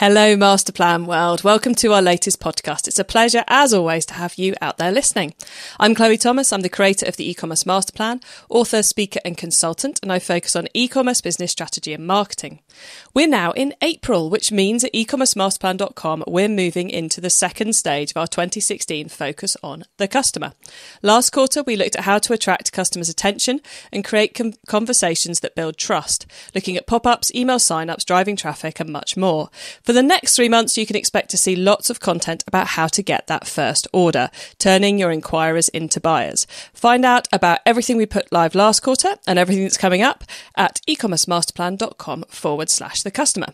Hello, Masterplan World. Welcome to our latest podcast. It's a pleasure, as always, to have you out there listening. I'm Chloe Thomas. I'm the creator of the e-commerce master plan, author, speaker, and consultant, and I focus on e-commerce business strategy and marketing. We're now in April, which means at ecommercemasterplan.com, we're moving into the second stage of our 2016 focus on the customer. Last quarter, we looked at how to attract customers' attention and create com- conversations that build trust, looking at pop-ups, email sign-ups, driving traffic, and much more. For the next three months, you can expect to see lots of content about how to get that first order, turning your inquirers into buyers. Find out about everything we put live last quarter and everything that's coming up at ecommercemasterplan.com forward slash the customer.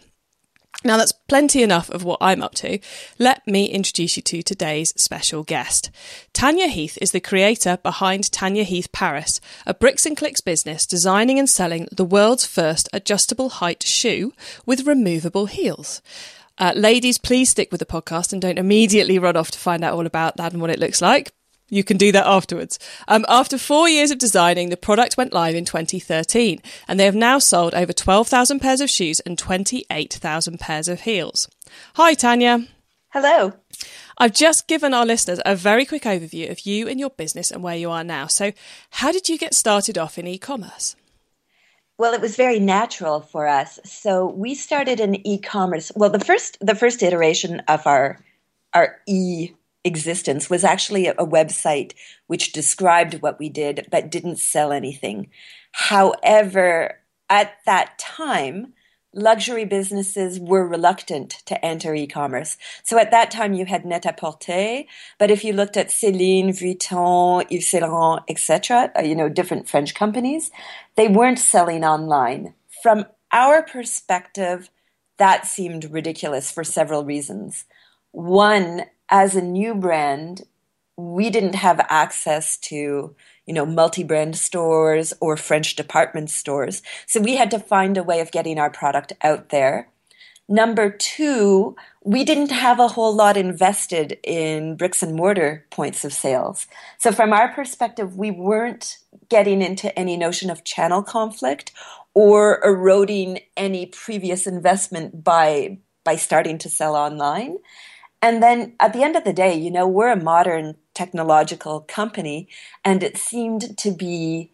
Now, that's plenty enough of what I'm up to. Let me introduce you to today's special guest. Tanya Heath is the creator behind Tanya Heath Paris, a bricks and clicks business designing and selling the world's first adjustable height shoe with removable heels. Uh, ladies, please stick with the podcast and don't immediately run off to find out all about that and what it looks like. You can do that afterwards. Um, after four years of designing, the product went live in 2013, and they have now sold over 12,000 pairs of shoes and 28,000 pairs of heels. Hi, Tanya. Hello. I've just given our listeners a very quick overview of you and your business and where you are now. So, how did you get started off in e commerce? Well, it was very natural for us. So we started an e-commerce. Well, the first the first iteration of our our e existence was actually a, a website which described what we did but didn't sell anything. However, at that time, luxury businesses were reluctant to enter e-commerce. So at that time you had Net-a-Porter, but if you looked at Celine, Vuitton, Yves Saint Laurent, etc., uh, you know, different French companies, they weren't selling online. From our perspective, that seemed ridiculous for several reasons. One, as a new brand, we didn't have access to you know multi-brand stores or french department stores. So we had to find a way of getting our product out there. Number two we didn't have a whole lot invested in bricks and mortar points of sales. So from our perspective we weren't getting into any notion of channel conflict or eroding any previous investment by by starting to sell online and then at the end of the day, you know, we're a modern technological company, and it seemed to be,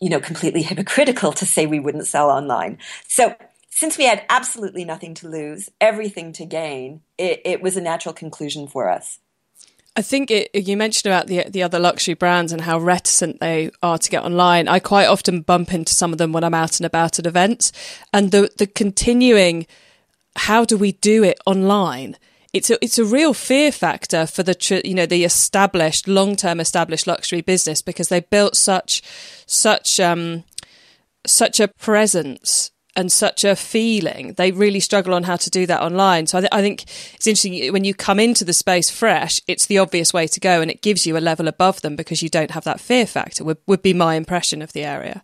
you know, completely hypocritical to say we wouldn't sell online. So since we had absolutely nothing to lose, everything to gain, it, it was a natural conclusion for us. I think it, you mentioned about the the other luxury brands and how reticent they are to get online. I quite often bump into some of them when I'm out and about at events, and the the continuing, how do we do it online? It's a it's a real fear factor for the you know the established long term established luxury business because they built such such um such a presence and such a feeling. They really struggle on how to do that online. So I, th- I, think it's interesting when you come into the space fresh, it's the obvious way to go and it gives you a level above them because you don't have that fear factor, would, would be my impression of the area.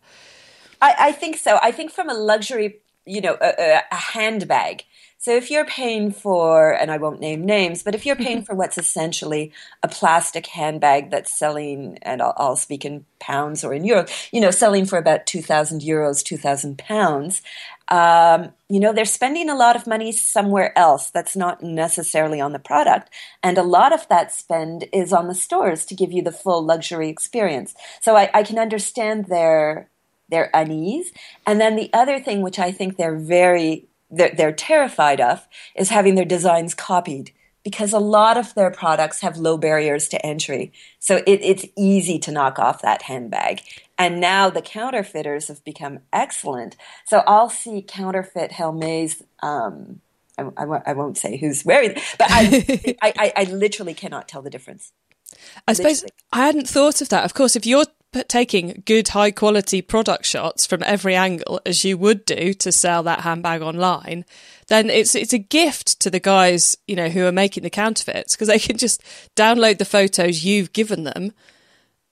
I, I think so. I think from a luxury, you know, a, a handbag, so if you're paying for, and I won't name names, but if you're paying for what's essentially a plastic handbag that's selling, and I'll, I'll speak in pounds or in euros, you know, selling for about 2,000 euros, 2,000 pounds, um, you know, they're spending a lot of money somewhere else that's not necessarily on the product. And a lot of that spend is on the stores to give you the full luxury experience. So I, I can understand their their unease. And then the other thing, which I think they're very they're, they're terrified of is having their designs copied because a lot of their products have low barriers to entry. So it, it's easy to knock off that handbag. And now the counterfeiters have become excellent. So I'll see counterfeit Hermes. Um, I, I, I, won't say who's wearing, but I, I, I, literally cannot tell the difference. I suppose I hadn't thought of that. Of course, if you're taking good high quality product shots from every angle as you would do to sell that handbag online then it's it's a gift to the guys you know who are making the counterfeits because they can just download the photos you've given them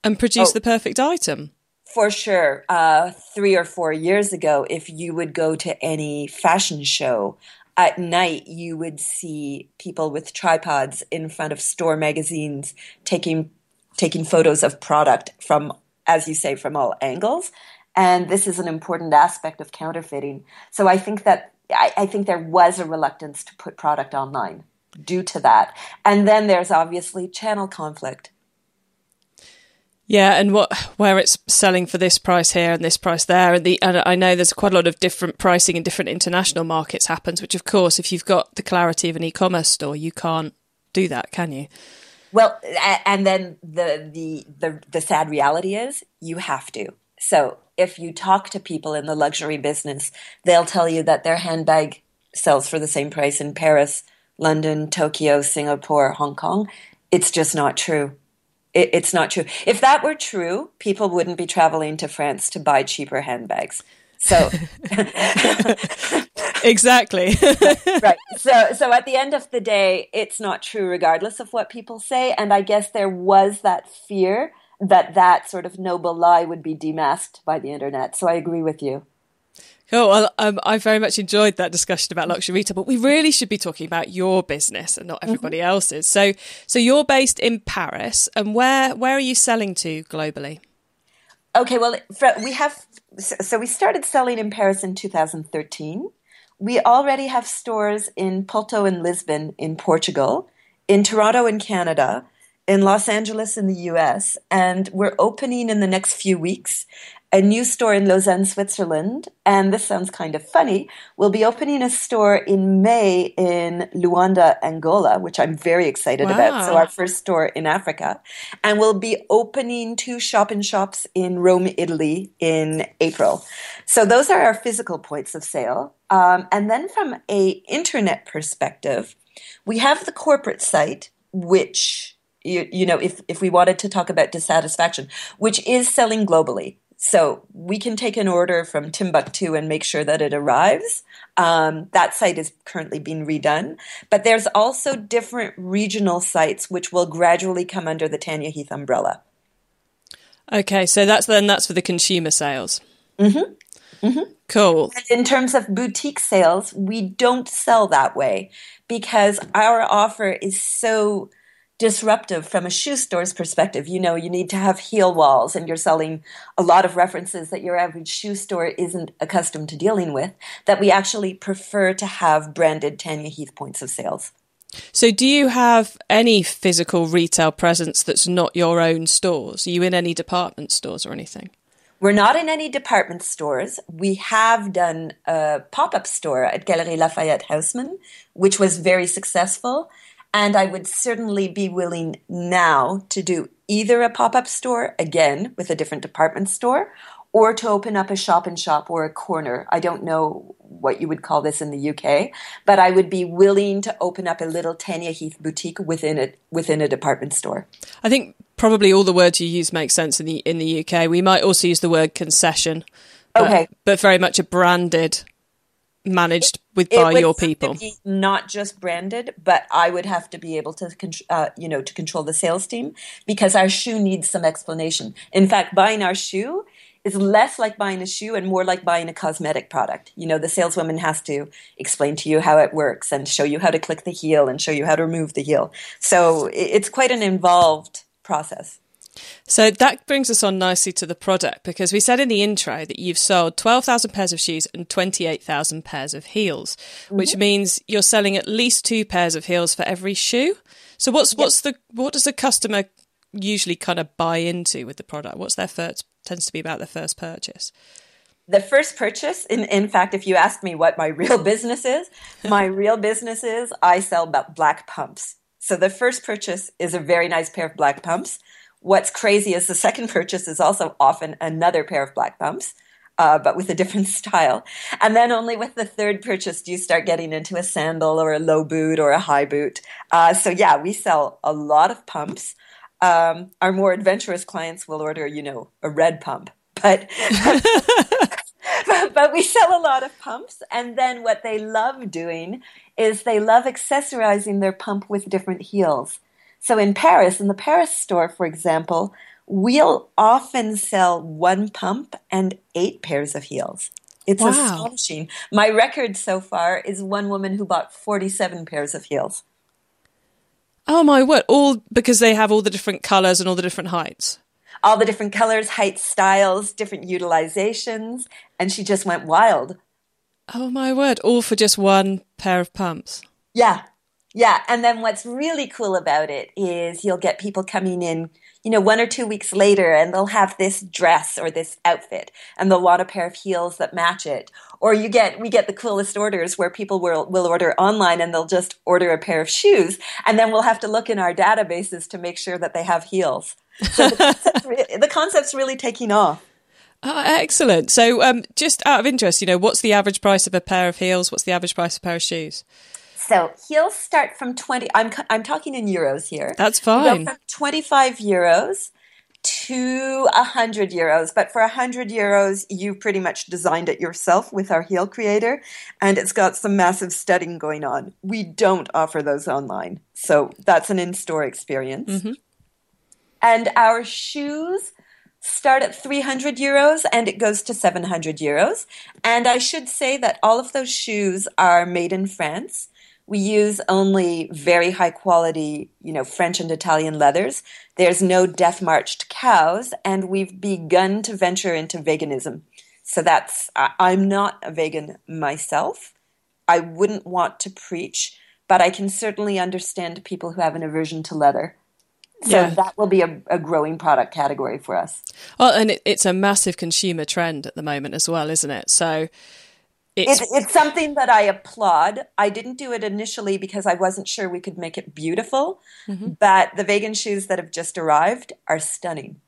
and produce oh, the perfect item for sure. Uh, three or four years ago, if you would go to any fashion show, at night you would see people with tripods in front of store magazines taking taking photos of product from as you say from all angles and this is an important aspect of counterfeiting so i think that I, I think there was a reluctance to put product online due to that and then there's obviously channel conflict yeah, and what where it's selling for this price here and this price there, and the and I know there's quite a lot of different pricing in different international markets happens. Which, of course, if you've got the clarity of an e-commerce store, you can't do that, can you? Well, and then the the the, the sad reality is you have to. So if you talk to people in the luxury business, they'll tell you that their handbag sells for the same price in Paris, London, Tokyo, Singapore, Hong Kong. It's just not true it, it's not true. If that were true, people wouldn't be traveling to France to buy cheaper handbags. So exactly. right. So so at the end of the day, it's not true regardless of what people say and I guess there was that fear that that sort of noble lie would be demasked by the internet. So I agree with you. Cool. Well, um, I very much enjoyed that discussion about luxury retail, but we really should be talking about your business and not mm-hmm. everybody mm-hmm. else's. So, so you're based in Paris, and where where are you selling to globally? Okay, well, we have so we started selling in Paris in 2013. We already have stores in Porto and Lisbon in Portugal, in Toronto in Canada, in Los Angeles in the US, and we're opening in the next few weeks a new store in Lausanne, Switzerland, and this sounds kind of funny. We'll be opening a store in May in Luanda, Angola, which I'm very excited wow. about. So our first store in Africa, and we'll be opening two shop in shops in Rome, Italy, in April. So those are our physical points of sale. Um, and then from a internet perspective, we have the corporate site, which you, you know, if, if we wanted to talk about dissatisfaction, which is selling globally. So we can take an order from Timbuktu and make sure that it arrives. Um, that site is currently being redone. But there's also different regional sites which will gradually come under the Tanya Heath umbrella. Okay, so that's then that's for the consumer sales. Mm-hmm. Mm-hmm. Cool. And in terms of boutique sales, we don't sell that way because our offer is so disruptive from a shoe store's perspective. You know, you need to have heel walls and you're selling a lot of references that your average shoe store isn't accustomed to dealing with, that we actually prefer to have branded Tanya Heath points of sales. So, do you have any physical retail presence that's not your own stores? Are you in any department stores or anything? We're not in any department stores. We have done a pop up store at Galeries Lafayette Haussmann, which was very successful. And I would certainly be willing now to do either a pop up store, again, with a different department store, or to open up a shop and shop or a corner. I don't know what you would call this in the UK, but I would be willing to open up a little Tanya Heath boutique within it within a department store. I think probably all the words you use make sense in the in the UK. We might also use the word concession. Okay. but very much a branded managed with by your people. not just branded but i would have to be able to uh, you know to control the sales team because our shoe needs some explanation. In fact buying our shoe is less like buying a shoe and more like buying a cosmetic product. You know the saleswoman has to explain to you how it works and show you how to click the heel and show you how to remove the heel. So it's quite an involved process so that brings us on nicely to the product because we said in the intro that you've sold 12,000 pairs of shoes and 28,000 pairs of heels, mm-hmm. which means you're selling at least two pairs of heels for every shoe. So what's yep. what's the what does the customer usually kind of buy into with the product? What's their first tends to be about their first purchase? the first purchase in, in fact if you ask me what my real business is my real business is i sell black pumps so the first purchase is a very nice pair of black pumps What's crazy is the second purchase is also often another pair of black pumps, uh, but with a different style. And then only with the third purchase do you start getting into a sandal or a low boot or a high boot. Uh, so yeah, we sell a lot of pumps. Um, our more adventurous clients will order, you know, a red pump, but. but, we sell a lot of pumps. And then what they love doing is they love accessorizing their pump with different heels. So in Paris, in the Paris store, for example, we'll often sell one pump and eight pairs of heels. It's Wow. astonishing. My record so far is one woman who bought 47 pairs of heels. Oh my word! All because they have all the different colours and all the different heights. All the different colors, heights, styles, different utilizations, and she just went wild. Oh my word! All for just one pair of pumps. Yeah. Yeah. And then what's really cool about it is you'll get people coming in, you know, one or two weeks later and they'll have this dress or this outfit and they'll want a pair of heels that match it. Or you get, we get the coolest orders where people will, will order online and they'll just order a pair of shoes. And then we'll have to look in our databases to make sure that they have heels. So the, concept's the concept's really taking off. Oh, excellent. So, um, just out of interest, you know, what's the average price of a pair of heels? What's the average price of a pair of shoes? So heels start from 20, I'm, I'm talking in euros here. That's fine. from 25 euros to 100 euros. But for 100 euros, you pretty much designed it yourself with our heel creator, and it's got some massive studying going on. We don't offer those online. So that's an in store experience. Mm-hmm. And our shoes start at 300 euros and it goes to 700 euros. And I should say that all of those shoes are made in France. We use only very high quality, you know, French and Italian leathers. There's no death marched cows, and we've begun to venture into veganism. So that's, I- I'm not a vegan myself. I wouldn't want to preach, but I can certainly understand people who have an aversion to leather. So Yeah. that will be a, a growing product category for us. Well, and it, it's a massive consumer trend at the moment as well, isn't it? So, it's It's, it's something that I applaud. I didn't do it initially because I wasn't sure we could make it beautiful, but the vegan shoes that have just arrived are stunning.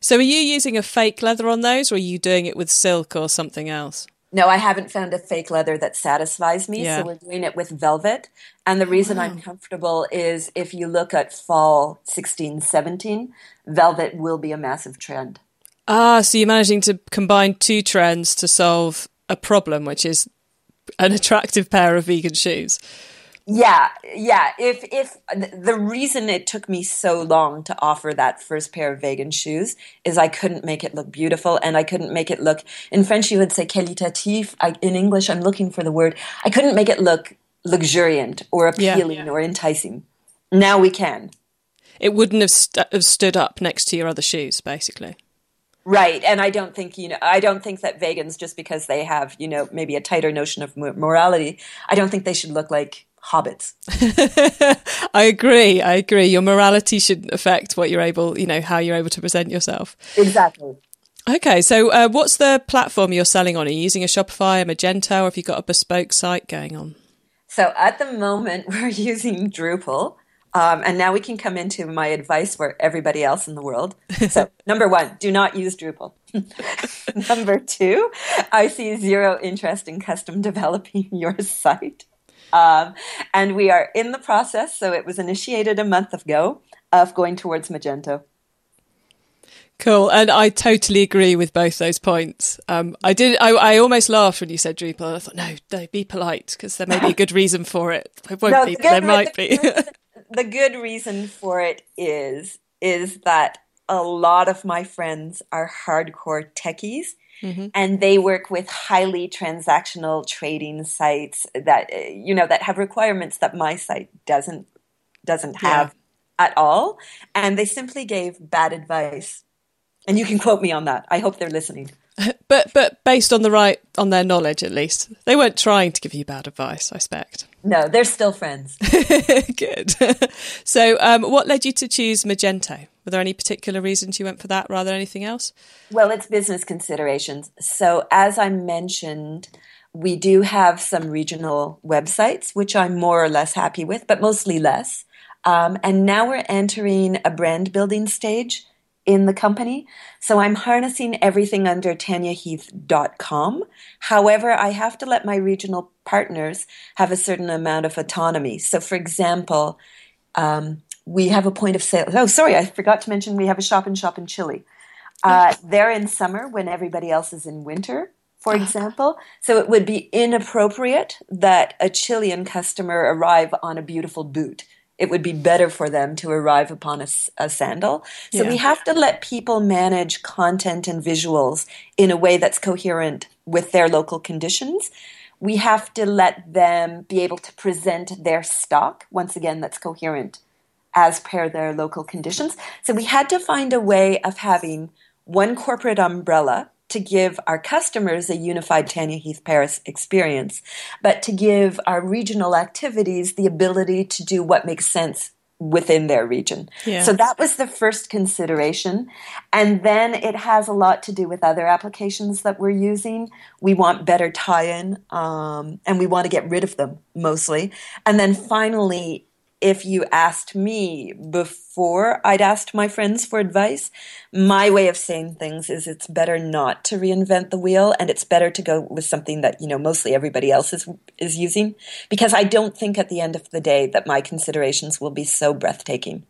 so. Are you using a fake leather on those, or are you doing it with silk or something else? No, I haven't found a fake leather that satisfies me, Yeah. so we're doing it with velvet. And the reason I'm comfortable is if you look at fall 16, 17, velvet will be a massive trend. Ah, so you're managing to combine two trends to solve a problem, which is an attractive pair of vegan shoes. Yeah, yeah. If if the reason it took me so long to offer that first pair of vegan shoes is I couldn't make it look beautiful and I couldn't make it look in French you would say qualitatif. I, in English I'm looking for the word. I couldn't make it look luxuriant or Yeah. appealing or enticing. Now we can. It wouldn't have, st- have stood up next to your other shoes, basically. Right, and I don't think you know. I don't think that vegans, just because they have you know maybe a tighter notion of morality, I don't think they should look like hobbits. I agree. I agree. Your morality shouldn't affect what you're able, you know, how you're able to present yourself. Exactly. Okay, so uh, what's the platform you're selling on? Are you using a Shopify, a Magento, or have you got a bespoke site going on? So at the moment, we're using Drupal. Um, and now we can come into my advice for everybody else in the world. So, number one, do not use Drupal. number two, I see zero interest in custom developing your site. Um, and we are in the process, so it was initiated a month ago, of going towards Magento. Cool, and I totally agree with both those points. Um, I did. I, I almost laughed when you said Drupal. I thought, no, no, be polite because there may be a good reason for it. There won't No, be, the there might be. The good reason for it is is that a lot of my friends are hardcore techies mm-hmm. and they work with highly transactional trading sites that you know that have requirements that my site doesn't doesn't have at all and they simply gave bad advice. And you can quote me on that. I hope they're listening but but based on the right on their knowledge, at least they weren't trying to give you bad advice. I expect. no they're still friends Good. so, um, what led you to choose Magento? Were there any particular reasons you went for that rather than anything else? Well, it's business considerations. So, as I mentioned, we do have some regional websites, which I'm more or less happy with, but mostly less. Um, and now we're entering a brand building stage in the company. So I'm harnessing everything under tanyaheath.com. However, I have to let my regional partners have a certain amount of autonomy. So, for example, um, we have a point of sale. Oh, sorry, I forgot to mention we have a shop and shop in Chile. Uh, they're in summer when everybody else is in winter, for example. So it would be inappropriate that a Chilean customer arrive on a beautiful boot it would be better for them to arrive upon a, a sandal. So yeah. we have to let people manage content and visuals in a way that's coherent with their local conditions. We have to let them be able to present their stock, once again, that's coherent as per their local conditions. So we had to find a way of having one corporate umbrella to give our customers a unified Tanya Heath Paris experience, but to give our regional activities the ability to do what makes sense within their region. Yeah. So that was the first consideration. And then it has a lot to do with other applications that we're using. We want better tie in um, and we want to get rid of them mostly. And then finally, if you asked me before I'd asked my friends for advice, my way of saying things is it's better not to reinvent the wheel and it's better to go with something that, you know, mostly everybody else is is using because I don't think at the end of the day that my considerations will be so breathtaking.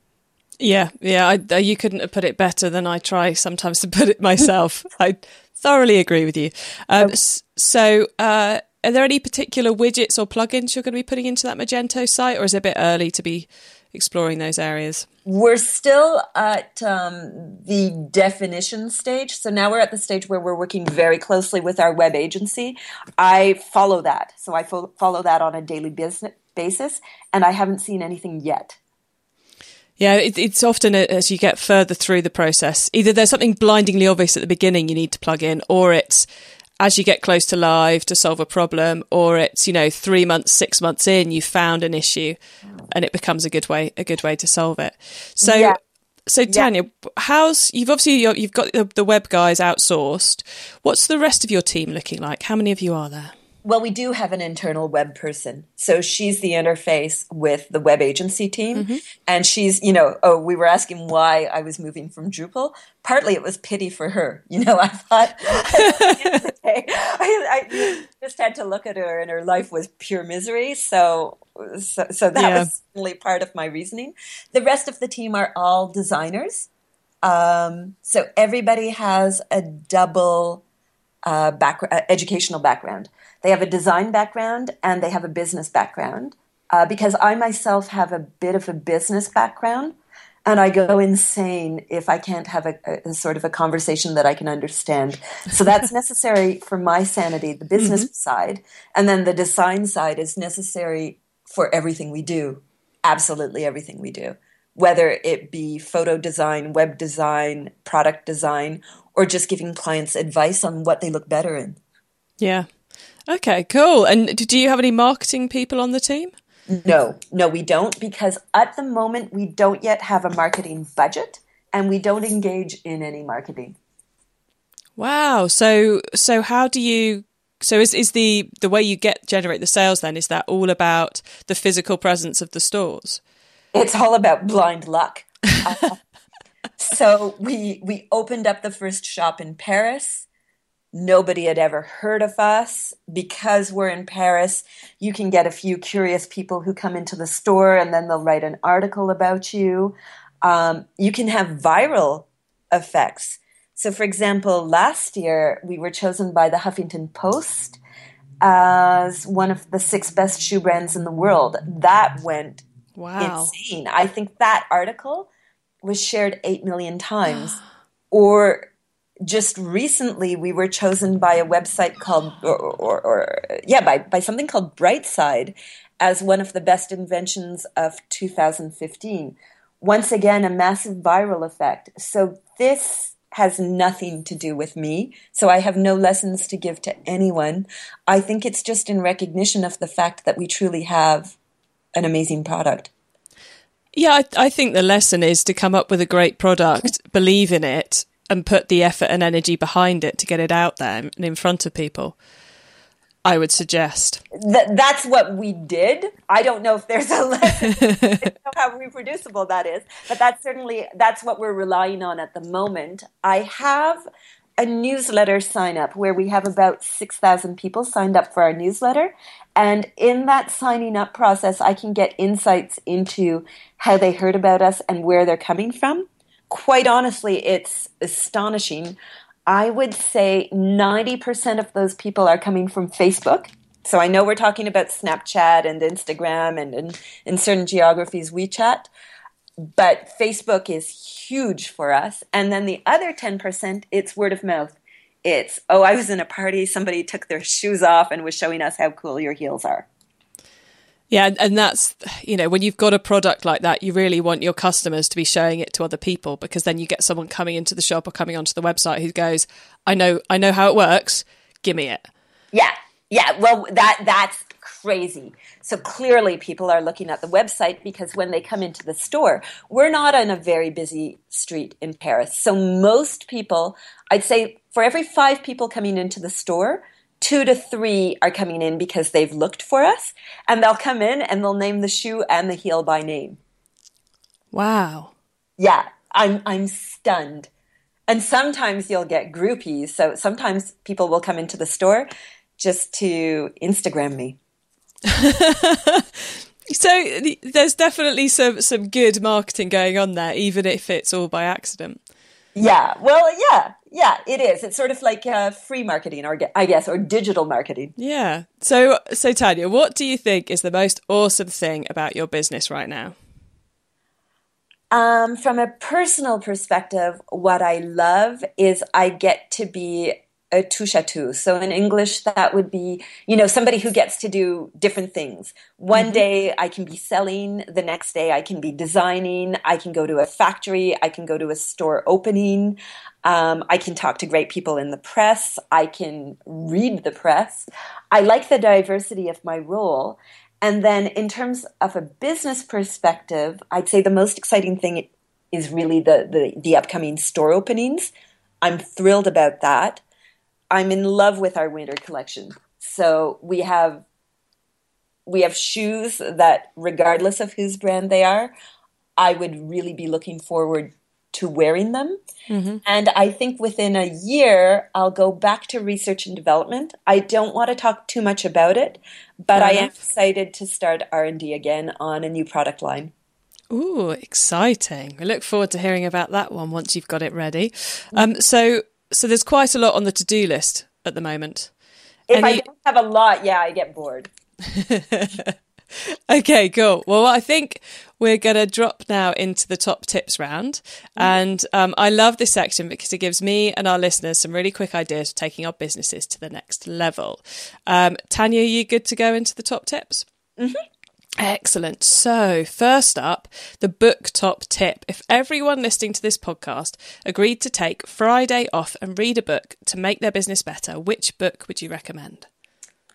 Yeah, yeah, I, you couldn't have put it better than I try sometimes to put it myself. I thoroughly agree with you. Um, so, uh, are there any particular widgets or plugins you're going to be putting into that Magento site, or is it a bit early to be exploring those areas? We're still at um, the definition stage. So now we're at the stage where we're working very closely with our web agency. I follow that. So I fo- follow that on a daily business basis, and I haven't seen anything yet. Yeah, it, it's often as you get further through the process, either there's something blindingly obvious at the beginning you need to plug in, or it's as you get close to live to solve a problem, or it's you know three months, six months in, you found an issue, and it becomes a good way a good way to solve it. So. Yeah. So Tanya, yeah. how's you've obviously you've got the, the web guys outsourced. What's the rest of your team looking like? How many of you are there? Well, we do have an internal web person. So she's the interface with the web agency team. Mm-hmm. And she's, you know, oh, we were asking why I was moving from Drupal. Partly it was pity for her. You know, I thought, I, I, just had to look at her and her life was pure misery. So, so, so that yeah. was certainly part of my reasoning. The rest of the team are all designers. Um, so everybody has a double uh, back, uh, educational background. They have a design background and they have a business background. Uh, because I myself have a bit of a business background, and I go insane if I can't have a, a, a sort of a conversation that I can understand. So that's necessary for my sanity, the business mm-hmm. side, and then the design side is necessary for everything we do, absolutely everything we do, whether it be photo design, web design, product design, or just giving clients advice on what they look better in. Yeah, Okay, cool. And do you have any marketing people on the team? No, no, we don't because at the moment we don't yet have a marketing budget and we don't engage in any marketing. Wow. So so how do you so is is the the way you get generate the sales then is that all about the physical presence of the stores? It's all about blind luck. uh, so we we opened up the first shop in Paris nobody had ever heard of us. Because we're in Paris, you can get a few curious people who come into the store and then they'll write an article about you. Um, you can have viral effects. So, for example, last year we were chosen by the Huffington Post as one of the six best shoe brands in the world. That went wow. insane. I think that article was shared 8 million times. or just recently we were chosen by a website called or, or, or, yeah by, by something called brightside as one of the best inventions of 2015 once again a massive viral effect. So this has nothing to do with me so i have no lessons to give to anyone. I think it's just in recognition of the fact that we truly have an amazing product. Yeah, I, I, think the lesson is to come up with a great product, believe in it, and put the effort and energy behind it to get it out there and in front of people. I would suggest. Th- that's what we did. I don't know if there's a how reproducible that is, but that's certainly that's what we're relying on at the moment. I have a newsletter sign up where we have about 6,000 people signed up for our newsletter. And in that signing up process, I can get insights into how they heard about us and where they're coming from quite honestly, it's astonishing. I would say 90% of those people are coming from Facebook So I know we're talking about Snapchat and Instagram and in, in certain geographies, WeChat, but Facebook is huge for us. And then the other 10%, it's word of mouth. It's, oh, I was in a party, somebody took their shoes off and was showing us how cool your heels are. Yeah, and that's you know when you've got a product like that, you really want your customers to be showing it to other people because then you get someone coming into the shop or coming onto the website who goes, "I know, I know how it works. Give me it." Yeah, yeah. Well, that that's crazy. So clearly, people are looking at the website because when they come into the store, we're not on a very busy street in Paris. So most people, I'd say, for every five people coming into the store two to three are coming in because they've looked for us and they'll come in and they'll name the shoe and the heel by name. Wow. Yeah, I'm I'm stunned. And sometimes you'll get groupies. So sometimes people will come into the store just to Instagram me. so there's definitely some some good marketing going on there even if it's all by accident. Yeah, well, yeah, yeah, it is. It's sort of like uh, free marketing, or I guess, or digital marketing. Yeah. So, so Tanya, what do you think is the most awesome thing about your business right now? Um, from a personal perspective, what I love is I get to be a touche à tout. So in English, that would be, you know, somebody who gets to do different things. One mm-hmm. day I can be selling, the next day I can be designing, I can go to a factory, I can go to a store opening, um, I can talk to great people in the press, I can read the press. I like the diversity of my role. And then in terms of a business perspective, I'd say the most exciting thing is really the, the, the upcoming store openings. I'm thrilled about that. I'm in love with our winter collection. So we have we have shoes that regardless of whose brand they are, I would really be looking forward to wearing them. Mm-hmm. And I think within a year I'll go back to research and development. I don't want to talk too much about it, but Fair I enough. am excited to start R&D again on a new product line. Ooh, exciting. I look forward to hearing about that one once you've got it ready. Um, so so there's quite a lot on the to-do list at the moment. If Any... I don't have a lot, yeah, I get bored. okay, cool. Well, I think we're going to drop now into the top tips round. Mm-hmm. And um, I love this section because it gives me and our listeners some really quick ideas for taking our businesses to the next level. Um, Tanya, are you good to go into the top tips? Mm-hmm. Excellent. So, first up, the book top tip. If everyone listening to this podcast agreed to take Friday off and read a book to make their business better, which book would you recommend?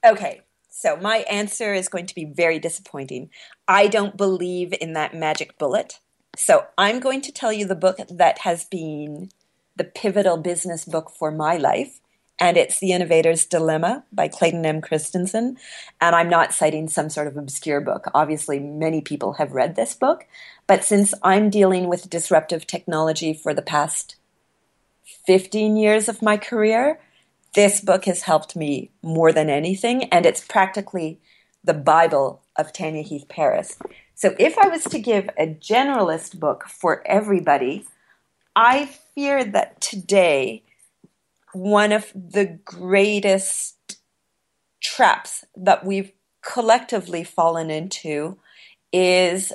Okay, so my answer is going to be very disappointing. I don't believe in that magic bullet. So, I'm going to tell you the book that has been the pivotal business book for my life and it's The Innovator's Dilemma by Clayton M. Christensen. And I'm not citing some sort of obscure book. Obviously, many people have read this book. But since I'm dealing with disruptive technology for the past 15 years of my career, this book has helped me more than anything. And it's practically the Bible of Tanya Heath Paris. So if I was to give a generalist book for everybody, I fear that today one of the greatest traps that we've collectively fallen into is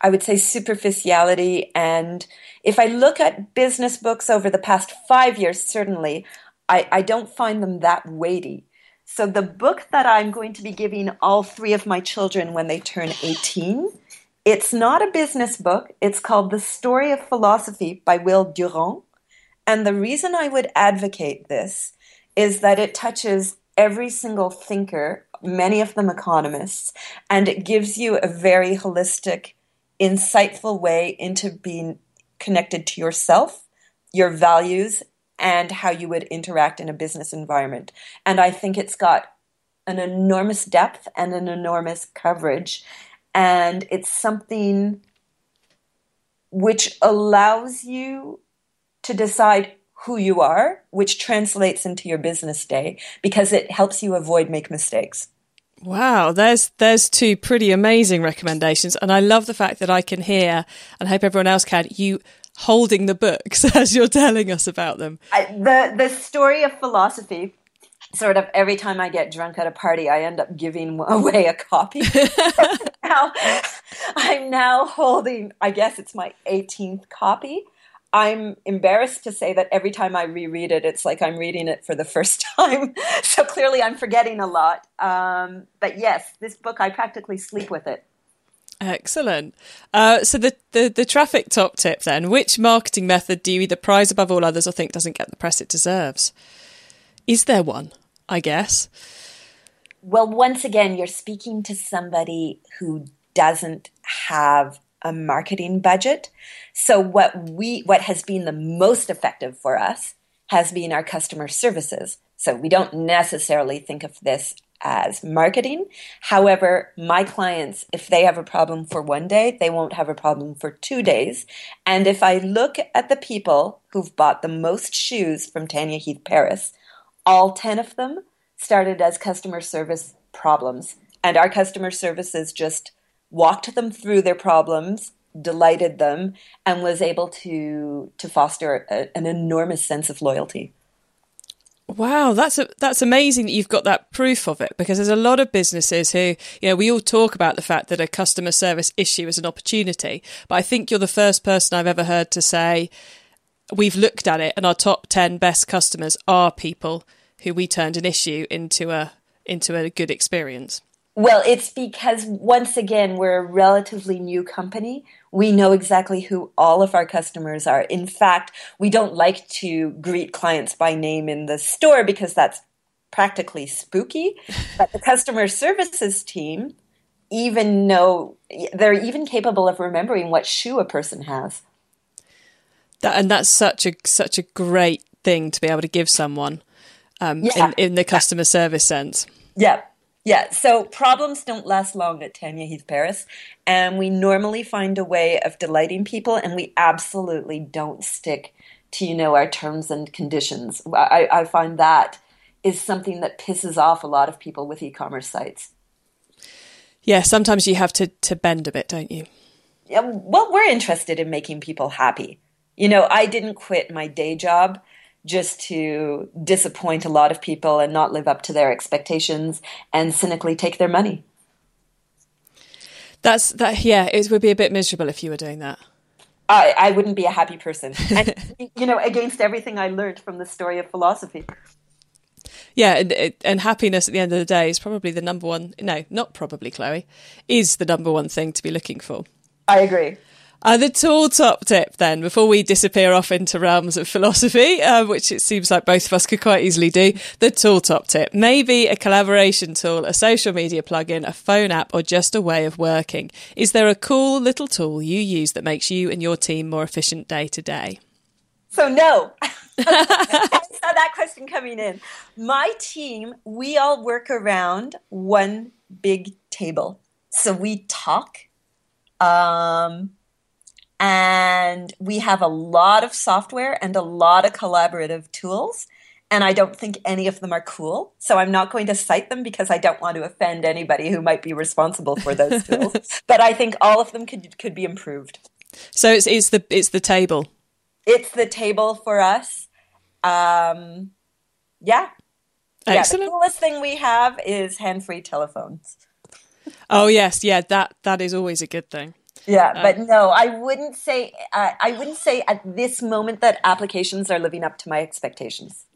I would say superficiality. And if I look at business books over the past five years, certainly, I, I, don't find them that weighty. So the book that I'm going to be giving all three of my children when they turn 18, it's not a business book. It's called The Story of Philosophy by Will Durant. And the reason I would advocate this is that it touches every single thinker, many of them economists, and it gives you a very holistic, insightful way into being connected to yourself, your values, and how you would interact in a business environment. And I think it's got an enormous depth and an enormous coverage. And it's something which allows you to decide who you are, which translates into your business day because it helps you avoid make mistakes. Wow, there's there's two pretty amazing recommendations, and I love the fact that I can hear, and hope everyone else can, you holding the books as you're telling us about them. I, the the story of philosophy sort of every time I get drunk at a party, I end up giving away a copy. now, I'm now holding, I guess it's my 18th copy. I'm embarrassed to say that every time I reread it, it's like I'm reading it for the first time. so clearly I'm forgetting a lot. Um, but yes, this book, I practically sleep with it. Excellent. Uh, so the, the the traffic top tip then: which marketing method do you either prize above all others or think doesn't get the press it deserves? Is there one? I guess. Well, once again, you're speaking to somebody who doesn't have a marketing budget. So what we what has been the most effective for us has been our customer services. So we don't necessarily think of this as marketing. However, my clients, if they have a problem for one day, they won't have a problem for two days. And if I look at the people who've bought the most shoes from Tanya Heath Paris, all 10 of them started as customer service problems. And our customer services just walked them through their problems, delighted them, and was able to, to foster a, an enormous sense of loyalty. Wow, that's a, that's amazing that you've got that proof of it because there's a lot of businesses who, you know, we all talk about the fact that a customer service issue is an opportunity, but I think you're the first person I've ever heard to say we've looked at it and our top 10 best customers are people who we turned an issue into a into a good experience. Well, it's because once again, we're a relatively new company. We know exactly who all of our customers are. In fact, we don't like to greet clients by name in the store because that's practically spooky. but the customer services team even know they're even capable of remembering what shoe a person has. That, and that's such a such a great thing to be able to give someone um, yeah. in, in the customer service sense. Yeah, yeah, so problems don't last long at Tanya Heath Paris, and we normally find a way of delighting people, and we absolutely don't stick to you know our terms and conditions. I, I find that is something that pisses off a lot of people with e-commerce sites. Yeah, sometimes you have to to bend a bit, don't you? Yeah, well, we're interested in making people happy. You know, I didn't quit my day job just to disappoint a lot of people and not live up to their expectations and cynically take their money. That's that. Yeah, it would be a bit miserable if you were doing that. I, I wouldn't be a happy person. And, you know, against everything I learned from the story of philosophy. Yeah, and, and happiness at the end of the day is probably the number one. No, not probably, Chloe, is the number one thing to be looking for. I agree. Uh, the tool top tip, then, before we disappear off into realms of philosophy, uh, which it seems like both of us could quite easily do, the tool top tip. Maybe a collaboration tool, a social media plugin, a phone app, or just a way of working. Is there a cool little tool you use that makes you and your team more efficient day to day? So, no. I saw that question coming in. My team, we all work around one big table. So we talk. Um, and we have a lot of software and a lot of collaborative tools. And I don't think any of them are cool. So I'm not going to cite them because I don't want to offend anybody who might be responsible for those tools. but I think all of them could could be improved. So it's it's the it's the table. It's the table for us. Um, yeah. Excellent. Yeah, the coolest thing we have is hand-free telephones. Oh yes, yeah, that that is always a good thing. Yeah, but um, no, I wouldn't say uh, I wouldn't say at this moment that applications are living up to my expectations.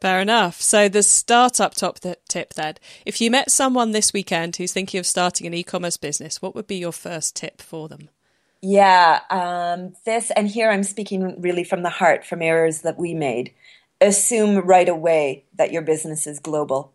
Fair enough. So the startup top th- tip then, if you met someone this weekend who's thinking of starting an e-commerce business, what would be your first tip for them? Yeah, um, this and here I'm speaking really from the heart, from errors that we made. Assume right away that your business is global.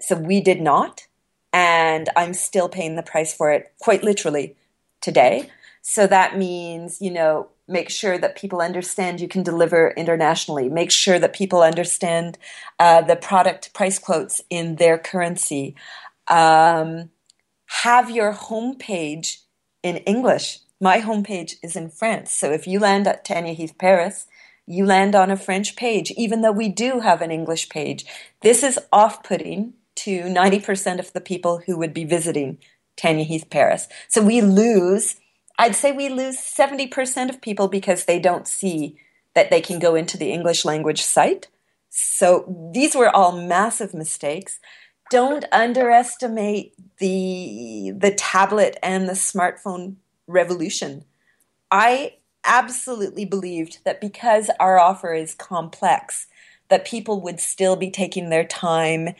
So we did not, and I'm still paying the price for it, quite literally today. So that means, you know, make sure that people understand you can deliver internationally. Make sure that people understand uh, the product price quotes in their currency. Um, have your homepage in English. My homepage is in France. So if you land at Tanya Heath Paris, you land on a French page, even though we do have an English page. This is off putting to 90% of the people who would be visiting Tanya Heath Paris. So we lose, I'd say we lose 70% of people because they don't see that they can go into the English language site. So these were all massive mistakes. Don't underestimate the the tablet and the smartphone revolution. I absolutely believed that because our offer is complex, that people would still be taking their time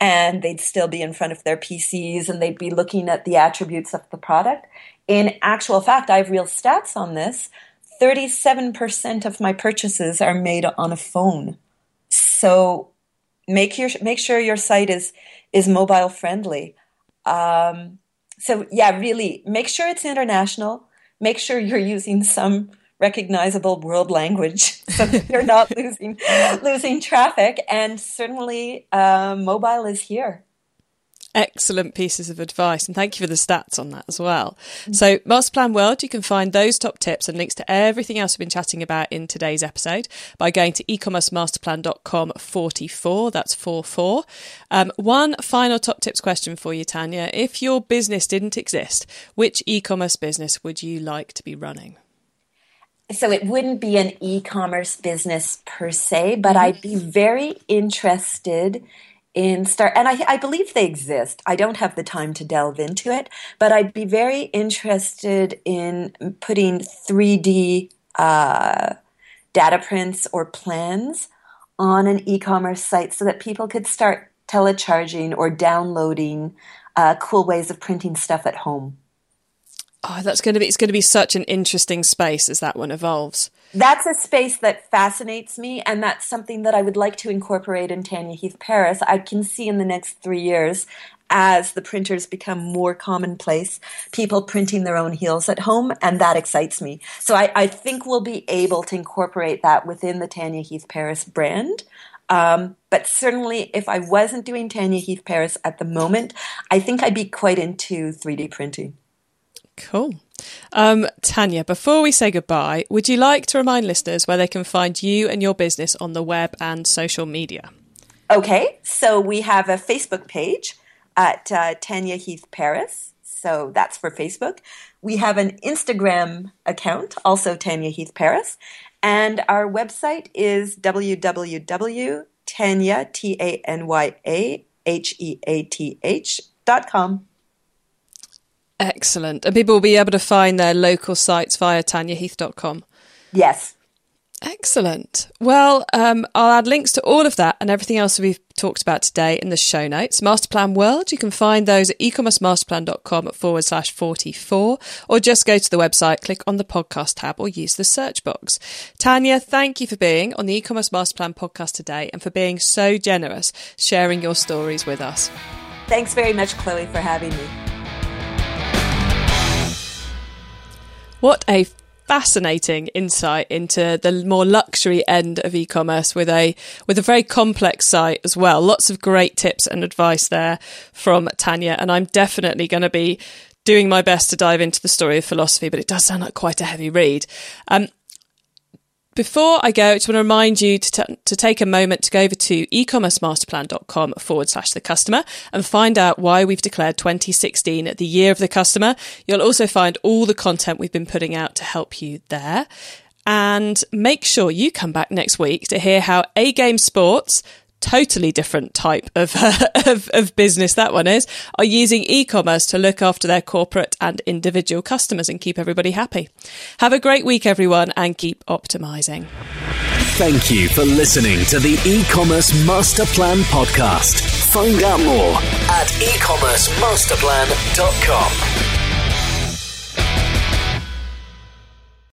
and they'd still be in front of their PCs and they'd be looking at the attributes of the product. In actual fact, I have real stats on this. 37% of my purchases are made on a phone. So make your make sure your site is is mobile friendly. Um, so yeah, really make sure it's international. Make sure you're using some recognizable world language so that you're not losing losing traffic. And certainly, uh, mobile is here. Excellent pieces of advice, and thank you for the stats on that as well. Mm-hmm. So, Masterplan World, you can find those top tips and links to everything else we've been chatting about in today's episode by going to ecommercemasterplan.com 44. That's 44. Um, one final top tips question for you, Tanya. If your business didn't exist, which e commerce business would you like to be running? So it wouldn't be an e-commerce business per se, but mm-hmm. I'd be very interested in start and I, I, believe they exist i don't have the time to delve into it but i'd be very interested in putting 3d uh, data prints or plans on an e-commerce site so that people could start telecharging or downloading uh, cool ways of printing stuff at home Oh, that's going to be it's going to be such an interesting space as that one evolves. That's a space that fascinates me, and that's something that I would like to incorporate in Tanya Heath Paris. I can see in the next three years as the printers become more commonplace, people printing their own heels at home, and that excites me. So I, I think we'll be able to incorporate that within the Tanya Heath Paris brand. Um, but certainly, if I wasn't doing Tanya Heath Paris at the moment, I think I'd be quite into 3D printing. Cool. Um, Tanya, before we say goodbye, would you like to remind listeners where they can find you and your business on the web and social media? Okay, so we have a Facebook page at uh, Tanya Heath Paris. So that's for Facebook. We have an Instagram account, also Tanya Heath Paris. And our website is www.tanya, T-A-N-Y-A-H-E-A-T-H dot com. Excellent. And people will be able to find their local sites via tanyaheath.com. Yes. Excellent. Well, um, I'll add links to all of that and everything else we've talked about today in the show notes. Masterplan World, you can find those at ecommercemasterplan.com forward slash 44, or just go to the website, click on the podcast tab, or use the search box. Tanya, thank you for being on the e-commerce masterplan podcast today and for being so generous sharing your stories with us. Thanks very much, Chloe, for having me. What a fascinating insight into the more luxury end of e-commerce with a with a very complex site as well. Lots of great tips and advice there from Tanya, and I'm definitely going to be doing my best to dive into the story of philosophy, but it does sound like quite a heavy read. Um, before I go, I just want to remind you to, t- to take a moment to go over to ecommercemasterplan.com forward slash the customer and find out why we've declared 2016 the year of the customer. You'll also find all the content we've been putting out to help you there. And make sure you come back next week to hear how A Game Sports totally different type of, uh, of, of business that one is are using e-commerce to look after their corporate and individual customers and keep everybody happy. Have a great week everyone and keep optimizing. Thank you for listening to the e-commerce master plan podcast. Find out more at ecommercemasterplan.com.